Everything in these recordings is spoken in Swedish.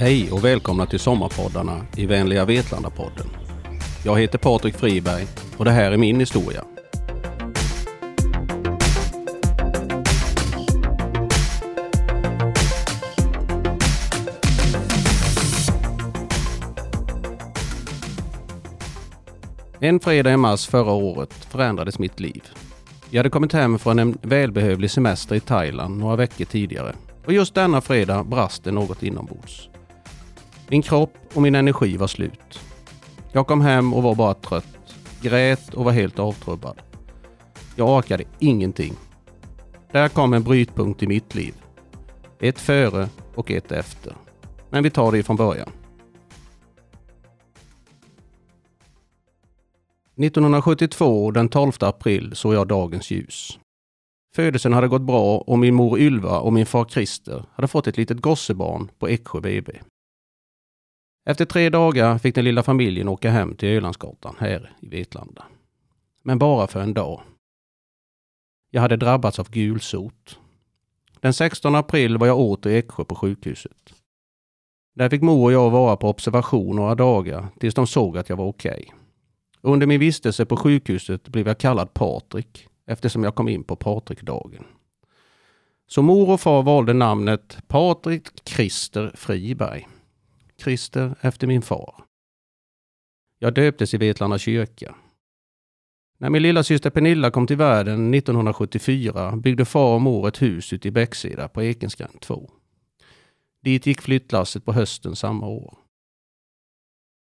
Hej och välkomna till sommarpoddarna i Vänliga Vetlanda-podden. Jag heter Patrik Friberg och det här är min historia. En fredag i mars förra året förändrades mitt liv. Jag hade kommit hem från en välbehövlig semester i Thailand några veckor tidigare och just denna fredag brast det något inombords. Min kropp och min energi var slut. Jag kom hem och var bara trött, grät och var helt avtrubbad. Jag orkade ingenting. Där kom en brytpunkt i mitt liv. Ett före och ett efter. Men vi tar det ifrån början. 1972 den 12 april såg jag dagens ljus. Födelsen hade gått bra och min mor Ylva och min far Christer hade fått ett litet gossebarn på Eksjö BB. Efter tre dagar fick den lilla familjen åka hem till Ölandsgatan här i Vetlanda. Men bara för en dag. Jag hade drabbats av gulsot. Den 16 april var jag åter i Eksjö på sjukhuset. Där fick mor och jag vara på observation några dagar tills de såg att jag var okej. Okay. Under min vistelse på sjukhuset blev jag kallad Patrik eftersom jag kom in på Patrikdagen. Så mor och far valde namnet Patrik Christer Friberg. Christer efter min far. Jag döptes i Vetlanda kyrka. När min lilla syster Pernilla kom till världen 1974 byggde far och mor ett hus ute i Bäcksida på Ekensgränd 2. Dit gick flyttlasset på hösten samma år.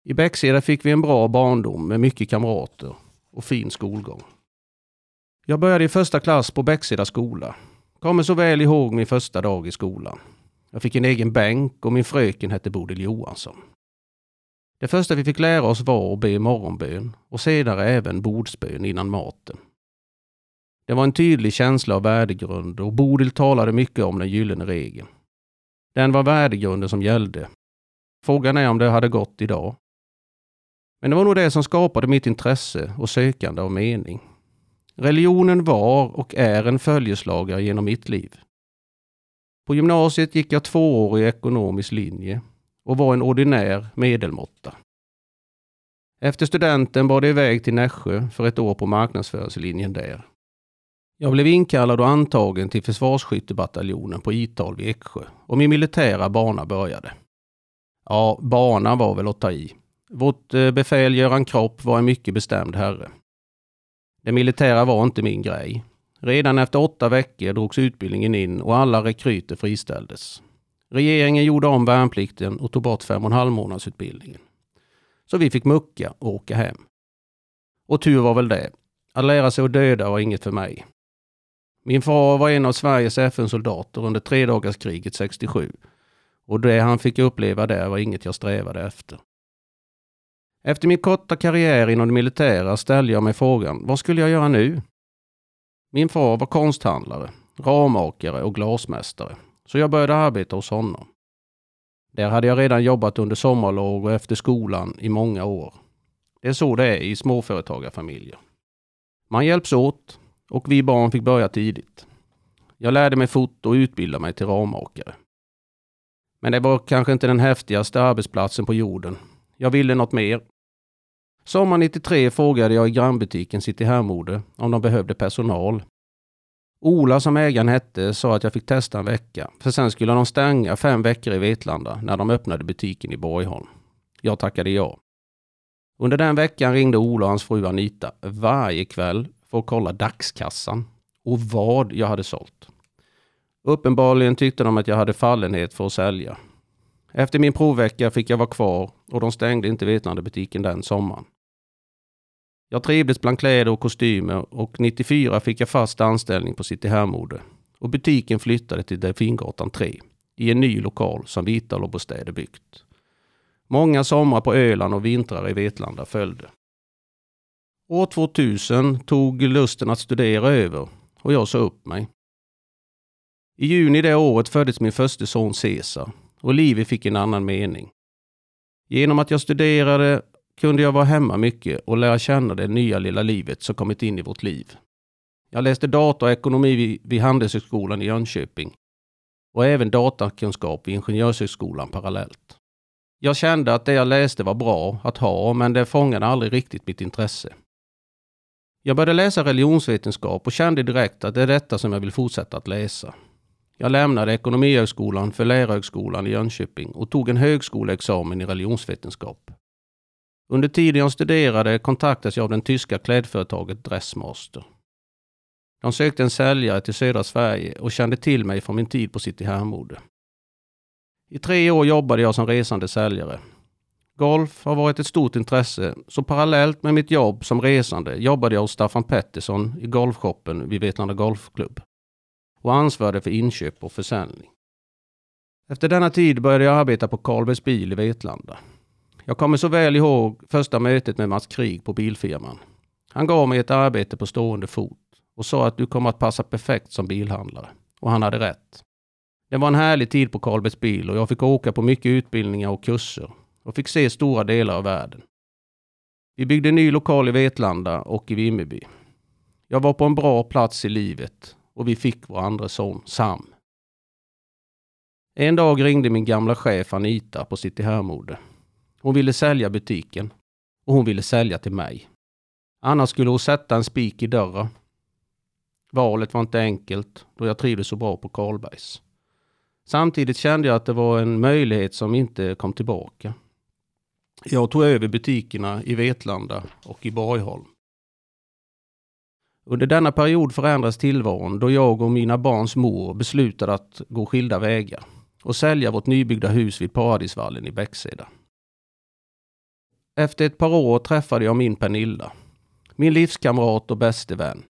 I Bäcksida fick vi en bra barndom med mycket kamrater och fin skolgång. Jag började i första klass på Bäcksida skola. Kommer så väl ihåg min första dag i skolan. Jag fick en egen bänk och min fröken hette Bodil Johansson. Det första vi fick lära oss var att be morgonbön och senare även bordsbön innan maten. Det var en tydlig känsla av värdegrund och Bodil talade mycket om den gyllene regeln. Den var värdegrunden som gällde. Frågan är om det hade gått idag. Men det var nog det som skapade mitt intresse och sökande av mening. Religionen var och är en följeslagare genom mitt liv. På gymnasiet gick jag tvåårig ekonomisk linje och var en ordinär medelmåtta. Efter studenten bar det iväg till Nässjö för ett år på marknadsföringslinjen där. Jag blev inkallad och antagen till försvarsskyttebataljonen på I12 i Eksjö och min militära bana började. Ja, bana var väl att ta i. Vårt eh, befäl Göran Kropp var en mycket bestämd herre. Det militära var inte min grej. Redan efter åtta veckor drogs utbildningen in och alla rekryter friställdes. Regeringen gjorde om värnplikten och tog bort fem och en halv månads utbildningen. Så vi fick mucka och åka hem. Och tur var väl det. Att lära sig att döda var inget för mig. Min far var en av Sveriges FN-soldater under tredagarskriget 67 och det han fick uppleva där var inget jag strävade efter. Efter min korta karriär inom det militära ställde jag mig frågan, vad skulle jag göra nu? Min far var konsthandlare, rammakare och glasmästare, så jag började arbeta hos honom. Där hade jag redan jobbat under sommarlov och efter skolan i många år. Det är så det är i småföretagarfamiljer. Man hjälps åt och vi barn fick börja tidigt. Jag lärde mig foto och utbildade mig till rammakare. Men det var kanske inte den häftigaste arbetsplatsen på jorden. Jag ville något mer Sommar 93 frågade jag i grannbutiken City Hermode om de behövde personal. Ola som ägaren hette sa att jag fick testa en vecka, för sen skulle de stänga fem veckor i Vetlanda när de öppnade butiken i Borgholm. Jag tackade ja. Under den veckan ringde Ola och hans fru Anita varje kväll för att kolla dagskassan och vad jag hade sålt. Uppenbarligen tyckte de att jag hade fallenhet för att sälja. Efter min provvecka fick jag vara kvar och de stängde inte Vetlanda-butiken den sommaren. Jag trivdes bland kläder och kostymer och 94 fick jag fast anställning på City Hermode och butiken flyttade till Delfingatan 3 i en ny lokal som Vitalobostäder byggt. Många somrar på Öland och vintrar i Vetlanda följde. År 2000 tog lusten att studera över och jag sa upp mig. I juni det året föddes min första son Cesar och livet fick en annan mening. Genom att jag studerade kunde jag vara hemma mycket och lära känna det nya lilla livet som kommit in i vårt liv. Jag läste data och ekonomi vid, Handelshögskolan i Jönköping. och även datakunskap vid Ingenjörshögskolan parallellt. Jag kände att det jag läste var bra att ha, men det fångade aldrig riktigt mitt intresse. Jag började läsa religionsvetenskap och kände direkt att det är detta som jag vill fortsätta att läsa. Jag lämnade Ekonomihögskolan för Lärarhögskolan i Jönköping och tog en högskoleexamen i religionsvetenskap. Under tiden jag studerade kontaktades jag av det tyska klädföretaget Dressmaster. De sökte en säljare till södra Sverige och kände till mig från min tid på City Hermode. I tre år jobbade jag som resande säljare. Golf har varit ett stort intresse, så parallellt med mitt jobb som resande jobbade jag hos Staffan Pettersson i golfshoppen vid Vetlanda Golfklubb och ansvarade för inköp och försäljning. Efter denna tid började jag arbeta på Karlbergs bil i Vetlanda. Jag kommer så väl ihåg första mötet med Mats Krig på bilfirman. Han gav mig ett arbete på stående fot och sa att du kommer att passa perfekt som bilhandlare. Och han hade rätt. Det var en härlig tid på Karlbergs bil och jag fick åka på mycket utbildningar och kurser och fick se stora delar av världen. Vi byggde en ny lokal i Vetlanda och i Vimmerby. Jag var på en bra plats i livet och vi fick vår andra son Sam. En dag ringde min gamla chef Anita på City Hermode. Hon ville sälja butiken och hon ville sälja till mig. Annars skulle hon sätta en spik i dörren. Valet var inte enkelt då jag trivdes så bra på Karlbergs. Samtidigt kände jag att det var en möjlighet som inte kom tillbaka. Jag tog över butikerna i Vetlanda och i Borgholm. Under denna period förändras tillvaron då jag och mina barns mor beslutade att gå skilda vägar och sälja vårt nybyggda hus vid Paradisvallen i Bäckseda. Efter ett par år träffade jag min Pernilla, min livskamrat och bäste vän.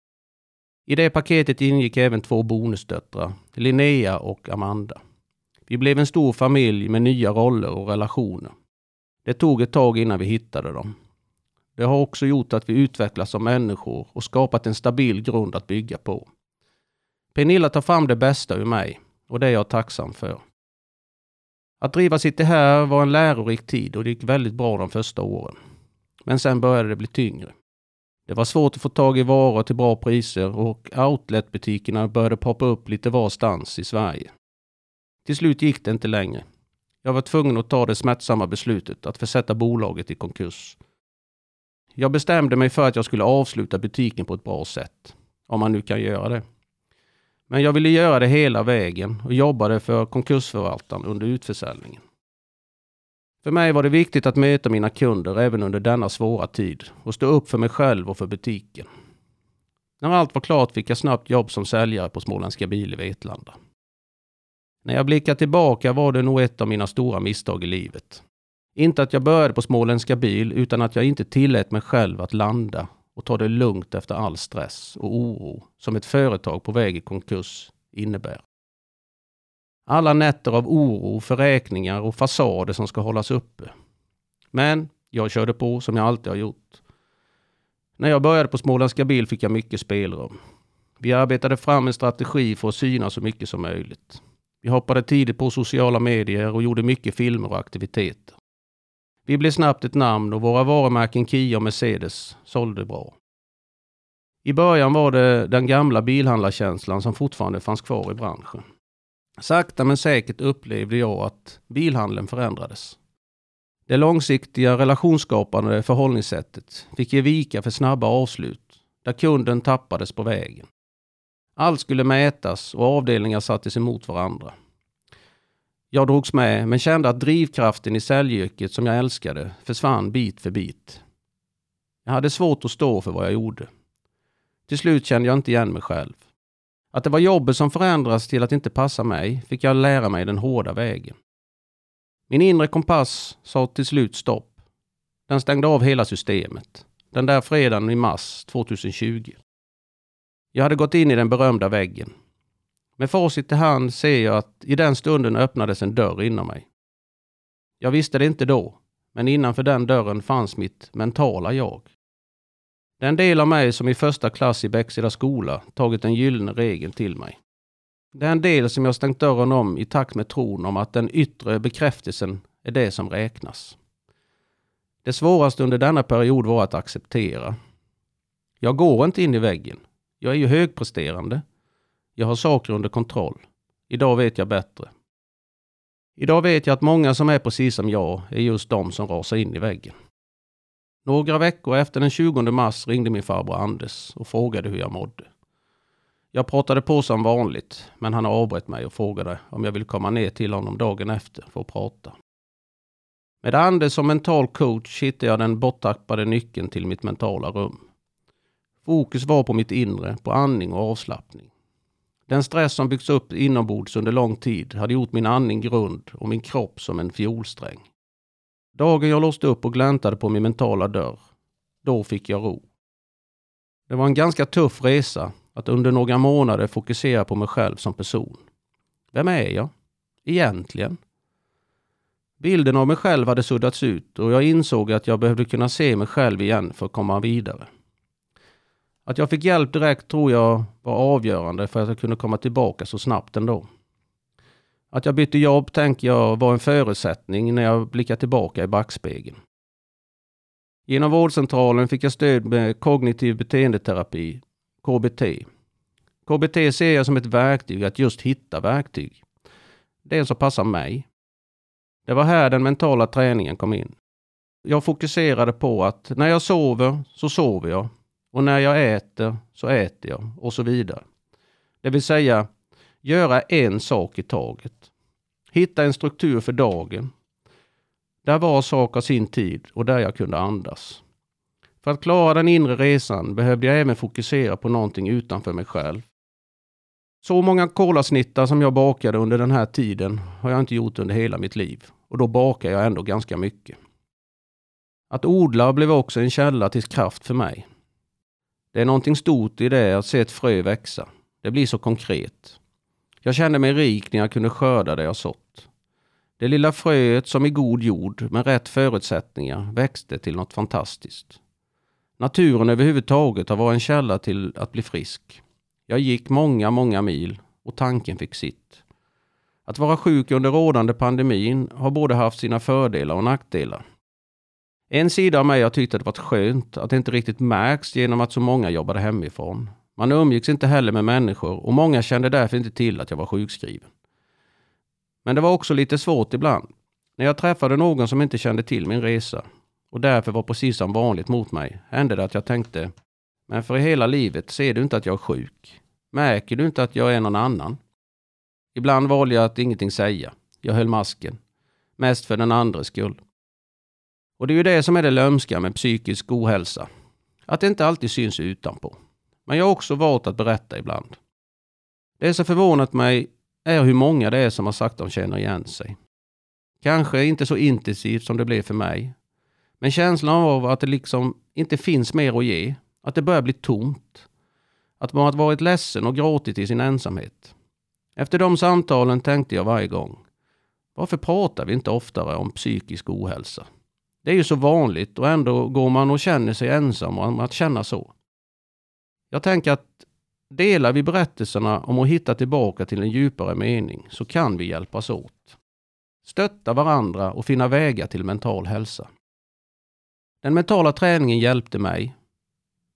I det paketet ingick även två bonusdöttrar, Linnea och Amanda. Vi blev en stor familj med nya roller och relationer. Det tog ett tag innan vi hittade dem. Det har också gjort att vi utvecklats som människor och skapat en stabil grund att bygga på. Pernilla tar fram det bästa ur mig och det är jag tacksam för. Att driva City här var en lärorik tid och det gick väldigt bra de första åren. Men sen började det bli tyngre. Det var svårt att få tag i varor till bra priser och outletbutikerna började poppa upp lite varstans i Sverige. Till slut gick det inte längre. Jag var tvungen att ta det smärtsamma beslutet att försätta bolaget i konkurs. Jag bestämde mig för att jag skulle avsluta butiken på ett bra sätt. Om man nu kan göra det. Men jag ville göra det hela vägen och jobbade för konkursförvaltaren under utförsäljningen. För mig var det viktigt att möta mina kunder även under denna svåra tid och stå upp för mig själv och för butiken. När allt var klart fick jag snabbt jobb som säljare på Småländska Bil i Vetlanda. När jag blickar tillbaka var det nog ett av mina stora misstag i livet. Inte att jag började på Småländska Bil utan att jag inte tillät mig själv att landa och ta det lugnt efter all stress och oro som ett företag på väg i konkurs innebär. Alla nätter av oro för räkningar och fasader som ska hållas uppe. Men jag körde på som jag alltid har gjort. När jag började på Småländska Bil fick jag mycket spelrum. Vi arbetade fram en strategi för att synas så mycket som möjligt. Vi hoppade tidigt på sociala medier och gjorde mycket filmer och aktiviteter. Vi blev snabbt ett namn och våra varumärken Kia och Mercedes sålde bra. I början var det den gamla bilhandlarkänslan som fortfarande fanns kvar i branschen. Sakta men säkert upplevde jag att bilhandeln förändrades. Det långsiktiga relationsskapande förhållningssättet fick ge vika för snabba avslut där kunden tappades på vägen. Allt skulle mätas och avdelningar sattes emot varandra. Jag drogs med, men kände att drivkraften i säljyrket som jag älskade försvann bit för bit. Jag hade svårt att stå för vad jag gjorde. Till slut kände jag inte igen mig själv. Att det var jobbet som förändras till att inte passa mig fick jag lära mig den hårda vägen. Min inre kompass sa till slut stopp. Den stängde av hela systemet. Den där fredagen i mars 2020. Jag hade gått in i den berömda väggen. Med facit i hand ser jag att i den stunden öppnades en dörr inom mig. Jag visste det inte då, men innanför den dörren fanns mitt mentala jag. Den del av mig som i första klass i Bäcksida skola tagit den gyllene regeln till mig. Den del som jag stängt dörren om i takt med tron om att den yttre bekräftelsen är det som räknas. Det svåraste under denna period var att acceptera. Jag går inte in i väggen. Jag är ju högpresterande. Jag har saker under kontroll. Idag vet jag bättre. Idag vet jag att många som är precis som jag är just de som rasar in i väggen. Några veckor efter den 20 mars ringde min farbror Anders och frågade hur jag mådde. Jag pratade på som vanligt, men han avbröt mig och frågade om jag ville komma ner till honom dagen efter för att prata. Med Anders som mental coach hittade jag den borttappade nyckeln till mitt mentala rum. Fokus var på mitt inre, på andning och avslappning. Den stress som byggts upp inombords under lång tid hade gjort min andning grund och min kropp som en fiolsträng. Dagen jag låste upp och gläntade på min mentala dörr, då fick jag ro. Det var en ganska tuff resa att under några månader fokusera på mig själv som person. Vem är jag? Egentligen? Bilden av mig själv hade suddats ut och jag insåg att jag behövde kunna se mig själv igen för att komma vidare. Att jag fick hjälp direkt tror jag var avgörande för att jag kunde komma tillbaka så snabbt ändå. Att jag bytte jobb tänker jag var en förutsättning när jag blickar tillbaka i backspegeln. Genom vårdcentralen fick jag stöd med kognitiv beteendeterapi, KBT. KBT ser jag som ett verktyg att just hitta verktyg. Det som passar mig. Det var här den mentala träningen kom in. Jag fokuserade på att när jag sover så sover jag och när jag äter så äter jag och så vidare. Det vill säga göra en sak i taget. Hitta en struktur för dagen. Där var sak har sin tid och där jag kunde andas. För att klara den inre resan behövde jag även fokusera på någonting utanför mig själv. Så många kolasnittar som jag bakade under den här tiden har jag inte gjort under hela mitt liv. Och då bakar jag ändå ganska mycket. Att odla blev också en källa till kraft för mig. Det är någonting stort i det att se ett frö växa. Det blir så konkret. Jag kände mig rik när jag kunde skörda det jag sått. Det lilla fröet som i god jord med rätt förutsättningar växte till något fantastiskt. Naturen överhuvudtaget har varit en källa till att bli frisk. Jag gick många, många mil och tanken fick sitt. Att vara sjuk under rådande pandemin har både haft sina fördelar och nackdelar. En sida av mig har tyckt att det varit skönt att det inte riktigt märks genom att så många jobbade hemifrån. Man umgicks inte heller med människor och många kände därför inte till att jag var sjukskriven. Men det var också lite svårt ibland. När jag träffade någon som inte kände till min resa och därför var precis som vanligt mot mig hände det att jag tänkte, men för i hela livet ser du inte att jag är sjuk? Märker du inte att jag är någon annan? Ibland valde jag att ingenting säga. Jag höll masken. Mest för den andres skull. Och det är ju det som är det lömska med psykisk ohälsa. Att det inte alltid syns utanpå. Men jag har också valt att berätta ibland. Det som förvånat mig är hur många det är som har sagt att de känner igen sig. Kanske inte så intensivt som det blev för mig. Men känslan av att det liksom inte finns mer att ge. Att det börjar bli tomt. Att man har varit ledsen och gråtit i sin ensamhet. Efter de samtalen tänkte jag varje gång. Varför pratar vi inte oftare om psykisk ohälsa? Det är ju så vanligt och ändå går man och känner sig ensam om att känna så. Jag tänker att delar vi berättelserna om att hitta tillbaka till en djupare mening så kan vi hjälpas åt. Stötta varandra och finna vägar till mental hälsa. Den mentala träningen hjälpte mig.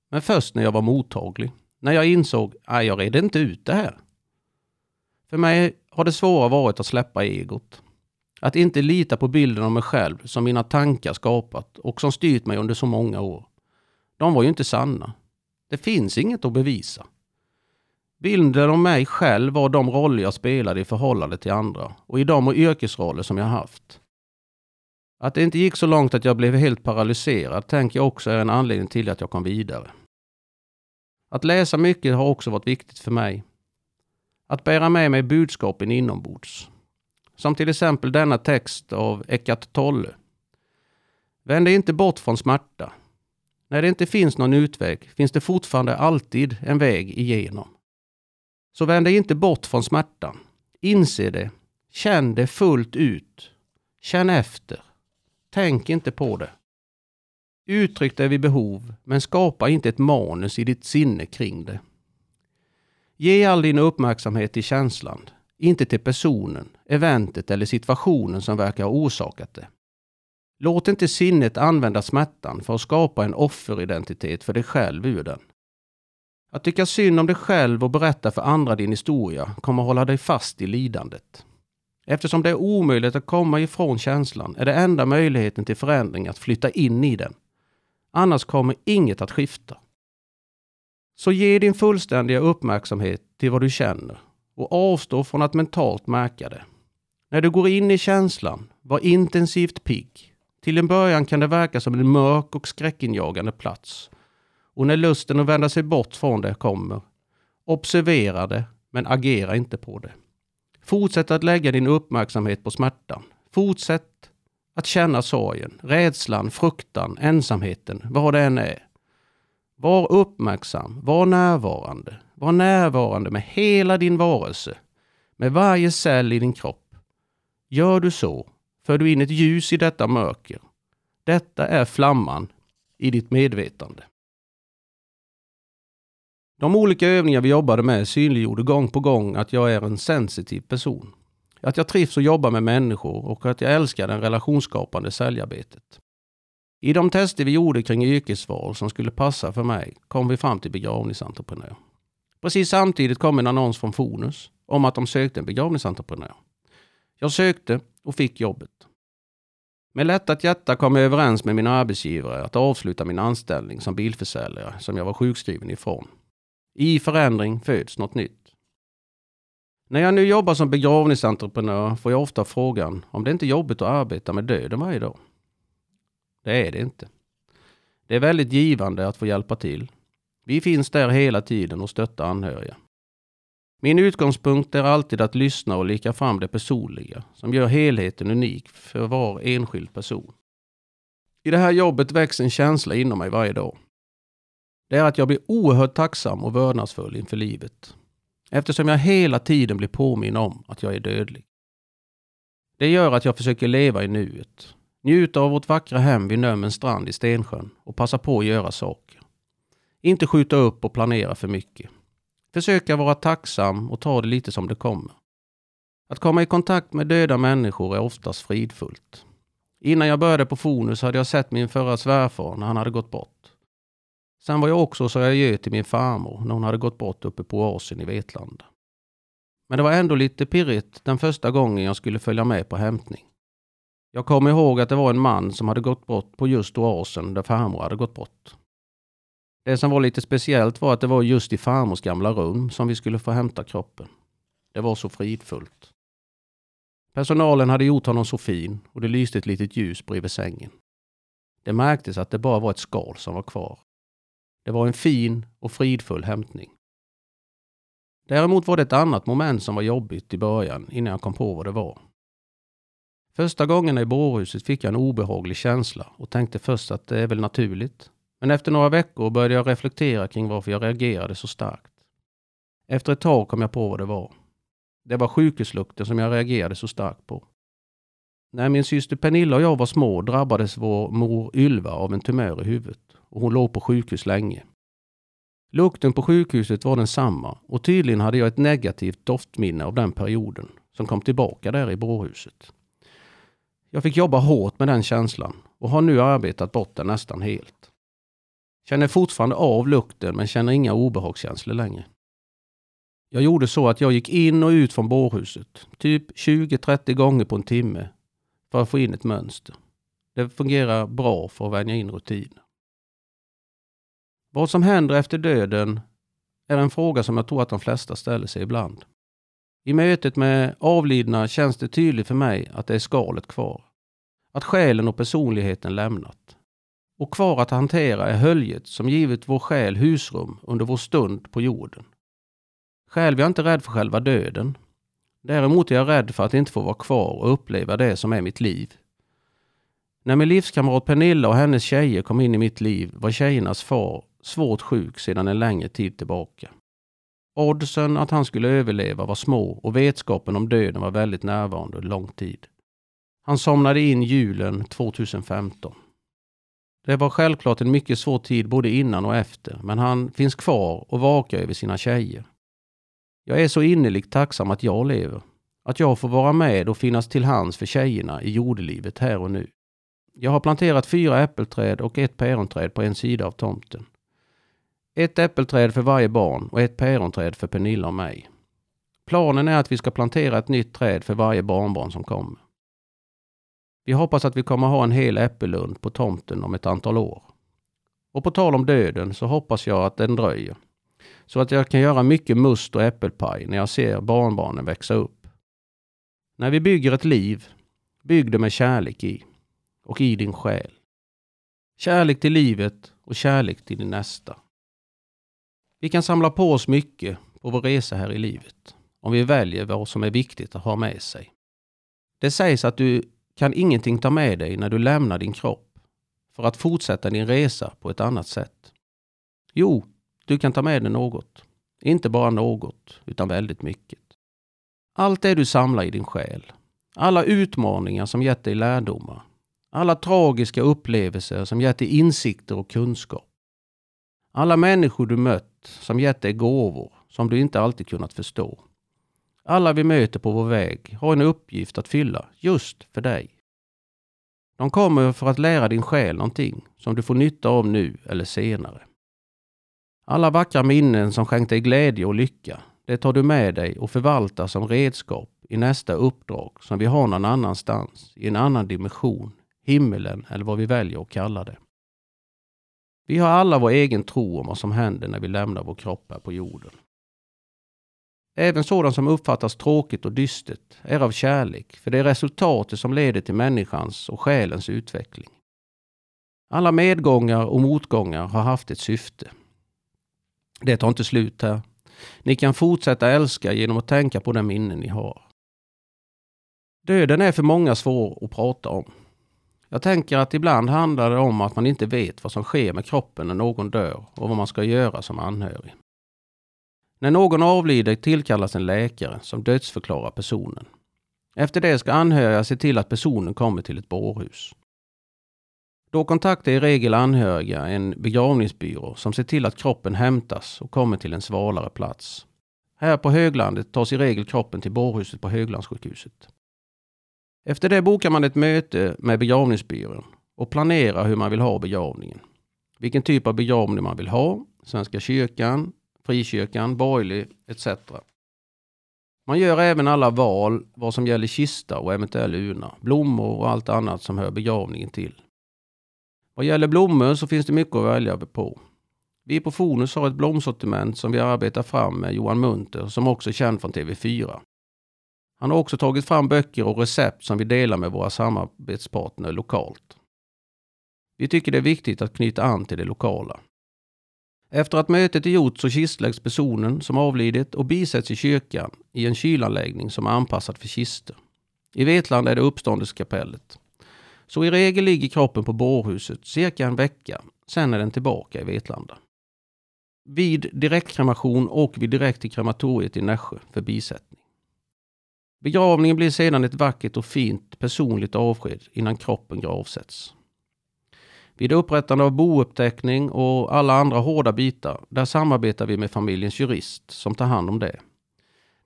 Men först när jag var mottaglig. När jag insåg att jag redde inte ut det här. För mig har det svåra varit att släppa egot. Att inte lita på bilden av mig själv som mina tankar skapat och som styrt mig under så många år. De var ju inte sanna. Det finns inget att bevisa. Bilden av mig själv var de roller jag spelade i förhållande till andra och i de yrkesroller som jag haft. Att det inte gick så långt att jag blev helt paralyserad tänker jag också är en anledning till att jag kom vidare. Att läsa mycket har också varit viktigt för mig. Att bära med mig budskapen inombords. Som till exempel denna text av Eckart Tolle. Vänd dig inte bort från smärta. När det inte finns någon utväg finns det fortfarande alltid en väg igenom. Så vänd dig inte bort från smärtan. Inse det. Känn det fullt ut. Känn efter. Tänk inte på det. Uttryck det vid behov, men skapa inte ett manus i ditt sinne kring det. Ge all din uppmärksamhet till känslan, inte till personen, eventet eller situationen som verkar ha orsakat det. Låt inte sinnet använda smärtan för att skapa en offeridentitet för dig själv ur den. Att tycka synd om dig själv och berätta för andra din historia kommer hålla dig fast i lidandet. Eftersom det är omöjligt att komma ifrån känslan är det enda möjligheten till förändring att flytta in i den. Annars kommer inget att skifta. Så ge din fullständiga uppmärksamhet till vad du känner och avstå från att mentalt märka det. När du går in i känslan, var intensivt pigg. Till en början kan det verka som en mörk och skräckinjagande plats. Och när lusten att vända sig bort från det kommer, observera det, men agera inte på det. Fortsätt att lägga din uppmärksamhet på smärtan. Fortsätt att känna sorgen, rädslan, fruktan, ensamheten, vad det än är. Var uppmärksam, var närvarande. Var närvarande med hela din varelse, med varje cell i din kropp. Gör du så, för du in ett ljus i detta mörker. Detta är flamman i ditt medvetande. De olika övningar vi jobbade med synliggjorde gång på gång att jag är en sensitiv person. Att jag trivs att jobba med människor och att jag älskar det relationsskapande säljarbetet. I de tester vi gjorde kring yrkesval som skulle passa för mig kom vi fram till begravningsentreprenör. Precis samtidigt kom en annons från Fonus om att de sökte en begravningsentreprenör. Jag sökte och fick jobbet. Med lättat hjärta kom jag överens med min arbetsgivare att avsluta min anställning som bilförsäljare som jag var sjukskriven ifrån. I förändring föds något nytt. När jag nu jobbar som begravningsentreprenör får jag ofta frågan om det inte är jobbigt att arbeta med döden varje dag. Det är det inte. Det är väldigt givande att få hjälpa till. Vi finns där hela tiden och stöttar anhöriga. Min utgångspunkt är alltid att lyssna och lika fram det personliga som gör helheten unik för var enskild person. I det här jobbet växer en känsla inom mig varje dag. Det är att jag blir oerhört tacksam och vördnadsfull inför livet. Eftersom jag hela tiden blir påminn om att jag är dödlig. Det gör att jag försöker leva i nuet. Njuta av vårt vackra hem vid Nömmens strand i Stensjön och passa på att göra saker. Inte skjuta upp och planera för mycket. Försöka vara tacksam och ta det lite som det kommer. Att komma i kontakt med döda människor är oftast fridfullt. Innan jag började på Fonus hade jag sett min förra svärfar när han hade gått bort. Sen var jag också och sa adjö till min farmor när hon hade gått bort uppe på oasen i Vetlanda. Men det var ändå lite pirrigt den första gången jag skulle följa med på hämtning. Jag kommer ihåg att det var en man som hade gått bort på just oasen där farmor hade gått bort. Det som var lite speciellt var att det var just i farmors gamla rum som vi skulle få hämta kroppen. Det var så fridfullt. Personalen hade gjort honom så fin och det lyste ett litet ljus bredvid sängen. Det märktes att det bara var ett skal som var kvar. Det var en fin och fridfull hämtning. Däremot var det ett annat moment som var jobbigt i början innan jag kom på vad det var. Första gången i bårhuset fick jag en obehaglig känsla och tänkte först att det är väl naturligt. Men efter några veckor började jag reflektera kring varför jag reagerade så starkt. Efter ett tag kom jag på vad det var. Det var sjukhuslukten som jag reagerade så starkt på. När min syster Pernilla och jag var små drabbades vår mor Ylva av en tumör i huvudet och hon låg på sjukhus länge. Lukten på sjukhuset var densamma och tydligen hade jag ett negativt doftminne av den perioden som kom tillbaka där i bårhuset. Jag fick jobba hårt med den känslan och har nu arbetat bort den nästan helt. Känner fortfarande av lukten men känner inga obehagskänslor längre. Jag gjorde så att jag gick in och ut från bårhuset, typ 20-30 gånger på en timme, för att få in ett mönster. Det fungerar bra för att vänja in rutiner. Vad som händer efter döden är en fråga som jag tror att de flesta ställer sig ibland. I mötet med avlidna känns det tydligt för mig att det är skalet kvar. Att själen och personligheten lämnat. Och kvar att hantera är höljet som givit vår själ husrum under vår stund på jorden. Själv är jag inte rädd för själva döden. Däremot är jag rädd för att inte få vara kvar och uppleva det som är mitt liv. När min livskamrat Pernilla och hennes tjejer kom in i mitt liv var tjejernas far svårt sjuk sedan en längre tid tillbaka. Oddsen att han skulle överleva var små och vetskapen om döden var väldigt närvarande under lång tid. Han somnade in julen 2015. Det var självklart en mycket svår tid både innan och efter, men han finns kvar och vakar över sina tjejer. Jag är så innerligt tacksam att jag lever. Att jag får vara med och finnas till hands för tjejerna i jordelivet här och nu. Jag har planterat fyra äppelträd och ett päronträd på en sida av tomten. Ett äppelträd för varje barn och ett päronträd för Pernilla och mig. Planen är att vi ska plantera ett nytt träd för varje barnbarn som kommer. Vi hoppas att vi kommer ha en hel äppellund på tomten om ett antal år. Och på tal om döden så hoppas jag att den dröjer. Så att jag kan göra mycket must och äppelpaj när jag ser barnbarnen växa upp. När vi bygger ett liv, bygg det med kärlek i. Och i din själ. Kärlek till livet och kärlek till din nästa. Vi kan samla på oss mycket på vår resa här i livet om vi väljer vad som är viktigt att ha med sig. Det sägs att du kan ingenting ta med dig när du lämnar din kropp för att fortsätta din resa på ett annat sätt. Jo, du kan ta med dig något. Inte bara något, utan väldigt mycket. Allt det du samlar i din själ. Alla utmaningar som gett dig lärdomar. Alla tragiska upplevelser som gett dig insikter och kunskap. Alla människor du mött som gett dig gåvor som du inte alltid kunnat förstå. Alla vi möter på vår väg har en uppgift att fylla just för dig. De kommer för att lära din själ någonting som du får nytta av nu eller senare. Alla vackra minnen som skänkt dig glädje och lycka, det tar du med dig och förvaltar som redskap i nästa uppdrag som vi har någon annanstans, i en annan dimension, himmelen eller vad vi väljer att kalla det. Vi har alla vår egen tro om vad som händer när vi lämnar vår kropp här på jorden. Även sådant som uppfattas tråkigt och dystert är av kärlek, för det är resultatet som leder till människans och själens utveckling. Alla medgångar och motgångar har haft ett syfte. Det tar inte slut här. Ni kan fortsätta älska genom att tänka på den minnen ni har. Döden är för många svår att prata om. Jag tänker att ibland handlar det om att man inte vet vad som sker med kroppen när någon dör och vad man ska göra som anhörig. När någon avlider tillkallas en läkare som dödsförklarar personen. Efter det ska anhöriga se till att personen kommer till ett bårhus. Då kontaktar i regel anhöriga en begravningsbyrå som ser till att kroppen hämtas och kommer till en svalare plats. Här på höglandet tas i regel kroppen till bårhuset på Höglandssjukhuset. Efter det bokar man ett möte med begravningsbyrån och planerar hur man vill ha begravningen. Vilken typ av begravning man vill ha, Svenska kyrkan, frikyrkan, borgerlig etc. Man gör även alla val vad som gäller kista och eventuell urna, blommor och allt annat som hör begravningen till. Vad gäller blommor så finns det mycket att välja på. Vi på Fonus har ett blomsortiment som vi arbetar fram med Johan Munter som också är känd från TV4. Han har också tagit fram böcker och recept som vi delar med våra samarbetspartner lokalt. Vi tycker det är viktigt att knyta an till det lokala. Efter att mötet är gjort så kistläggs personen som avlidit och bisätts i kyrkan i en kylanläggning som är anpassad för kister. I Vetlanda är det uppståndelsekapellet. Så i regel ligger kroppen på bårhuset cirka en vecka, sen är den tillbaka i Vetlanda. Vid direktkremation och vi direkt till krematoriet i Nässjö för bisättning. Begravningen blir sedan ett vackert och fint personligt avsked innan kroppen gravsätts. Vid upprättande av bouppteckning och alla andra hårda bitar, där samarbetar vi med familjens jurist som tar hand om det.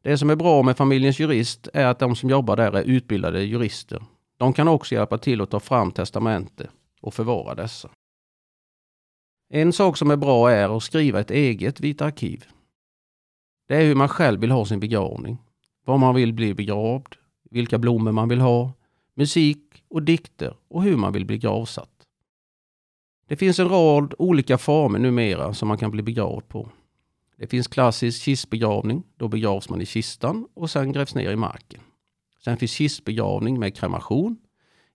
Det som är bra med familjens jurist är att de som jobbar där är utbildade jurister. De kan också hjälpa till att ta fram testamente och förvara dessa. En sak som är bra är att skriva ett eget Vita arkiv. Det är hur man själv vill ha sin begravning. Var man vill bli begravd, vilka blommor man vill ha, musik och dikter och hur man vill bli gravsatt. Det finns en rad olika former numera som man kan bli begravd på. Det finns klassisk kistbegravning. Då begravs man i kistan och sen grävs ner i marken. Sen finns kistbegravning med kremation.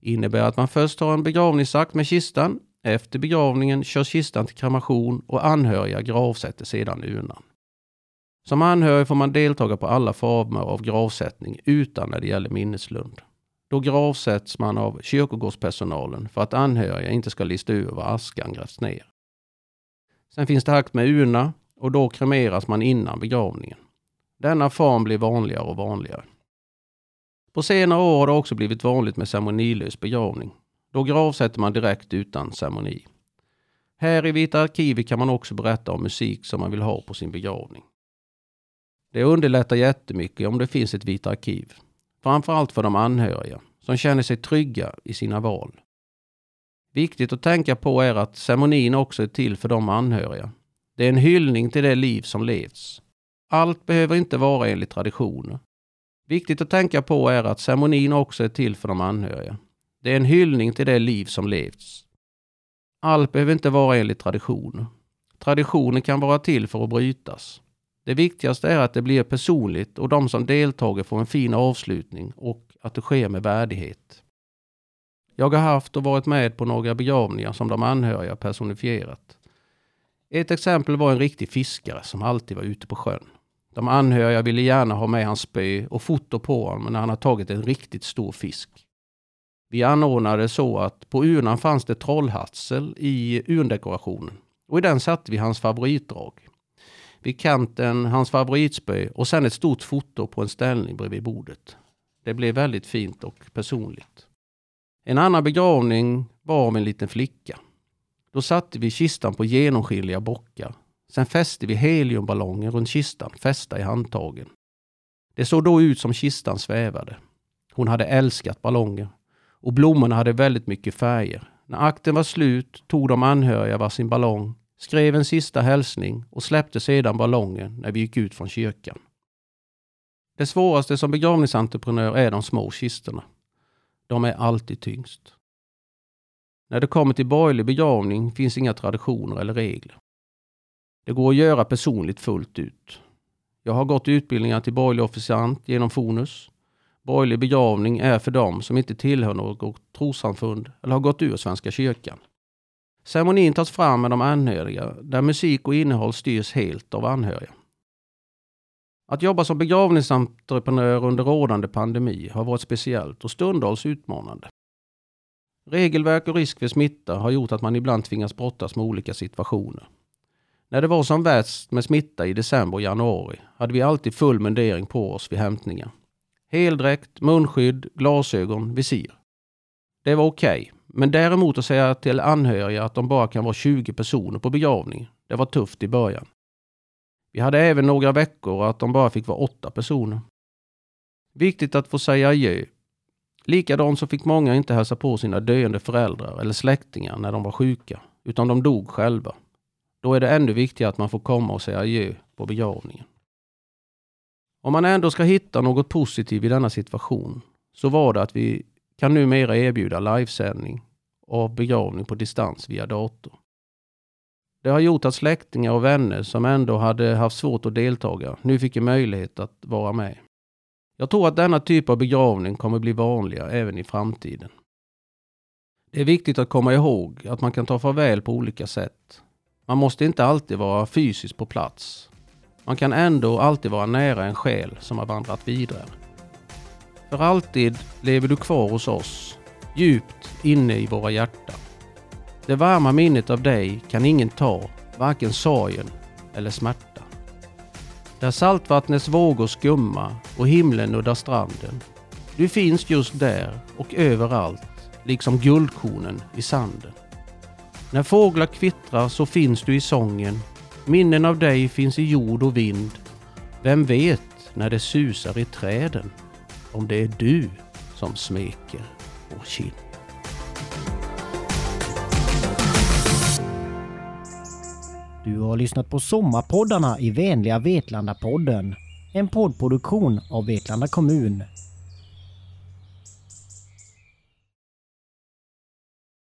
innebär att man först tar en begravningsakt med kistan. Efter begravningen körs kistan till kremation och anhöriga gravsätter sedan urnan. Som anhörig får man deltaga på alla former av gravsättning utan när det gäller minneslund. Då gravsätts man av kyrkogårdspersonalen för att anhöriga inte ska lista ur var askan grävts ner. Sen finns det akt med urna och då kremeras man innan begravningen. Denna form blir vanligare och vanligare. På senare år har det också blivit vanligt med ceremonilös begravning. Då gravsätter man direkt utan ceremoni. Här i Vita arkivet kan man också berätta om musik som man vill ha på sin begravning. Det underlättar jättemycket om det finns ett Vita arkiv. Framförallt för de anhöriga som känner sig trygga i sina val. Viktigt att tänka på är att ceremonin också är till för de anhöriga. Det är en hyllning till det liv som levts. Allt behöver inte vara enligt traditioner. Viktigt att tänka på är att ceremonin också är till för de anhöriga. Det är en hyllning till det liv som levts. Allt behöver inte vara enligt traditioner. Traditioner kan vara till för att brytas. Det viktigaste är att det blir personligt och de som deltager får en fin avslutning och att det sker med värdighet. Jag har haft och varit med på några begravningar som de anhöriga personifierat. Ett exempel var en riktig fiskare som alltid var ute på sjön. De anhöriga ville gärna ha med hans spö och foto på honom när han har tagit en riktigt stor fisk. Vi anordnade så att på urnan fanns det trollhassel i urndekorationen och i den satte vi hans favoritdrag. Vid kanten hans favoritspö och sen ett stort foto på en ställning bredvid bordet. Det blev väldigt fint och personligt. En annan begravning var av en liten flicka. Då satte vi kistan på genomskinliga bockar. Sen fäste vi heliumballonger runt kistan fästa i handtagen. Det såg då ut som kistan svävade. Hon hade älskat ballonger och blommorna hade väldigt mycket färger. När akten var slut tog de anhöriga varsin ballong, skrev en sista hälsning och släppte sedan ballongen när vi gick ut från kyrkan. Det svåraste som begravningsentreprenör är de små kistorna. De är alltid tyngst. När det kommer till borgerlig begravning finns inga traditioner eller regler. Det går att göra personligt fullt ut. Jag har gått utbildningar till borgerlig officiant genom Fonus. Borgerlig begravning är för dem som inte tillhör något trossamfund eller har gått ur Svenska kyrkan. Ceremonin tas fram med de anhöriga där musik och innehåll styrs helt av anhöriga. Att jobba som begravningsentreprenör under rådande pandemi har varit speciellt och stundtals utmanande. Regelverk och risk för smitta har gjort att man ibland tvingas brottas med olika situationer. När det var som värst med smitta i december och januari hade vi alltid full mundering på oss vid hämtningar. Heldräkt, munskydd, glasögon, visir. Det var okej, okay, men däremot att säga till anhöriga att de bara kan vara 20 personer på begravning, det var tufft i början. Vi hade även några veckor att de bara fick vara åtta personer. Viktigt att få säga adjö. Likadant så fick många inte hälsa på sina döende föräldrar eller släktingar när de var sjuka, utan de dog själva. Då är det ännu viktigare att man får komma och säga adjö på begravningen. Om man ändå ska hitta något positivt i denna situation så var det att vi kan numera erbjuda livesändning av begravning på distans via dator. Det har gjort att släktingar och vänner som ändå hade haft svårt att deltaga nu fick en möjlighet att vara med. Jag tror att denna typ av begravning kommer bli vanligare även i framtiden. Det är viktigt att komma ihåg att man kan ta farväl på olika sätt. Man måste inte alltid vara fysiskt på plats. Man kan ändå alltid vara nära en själ som har vandrat vidare. För alltid lever du kvar hos oss, djupt inne i våra hjärtan. Det varma minnet av dig kan ingen ta, varken sorgen eller smärta. Där saltvattnets vågor skumma och himlen nuddar stranden. Du finns just där och överallt, liksom guldkornen i sanden. När fåglar kvittrar så finns du i sången. Minnen av dig finns i jord och vind. Vem vet när det susar i träden om det är du som smeker vår kind. Du har lyssnat på Sommarpoddarna i vänliga Vetlanda-podden. En poddproduktion av Vetlanda kommun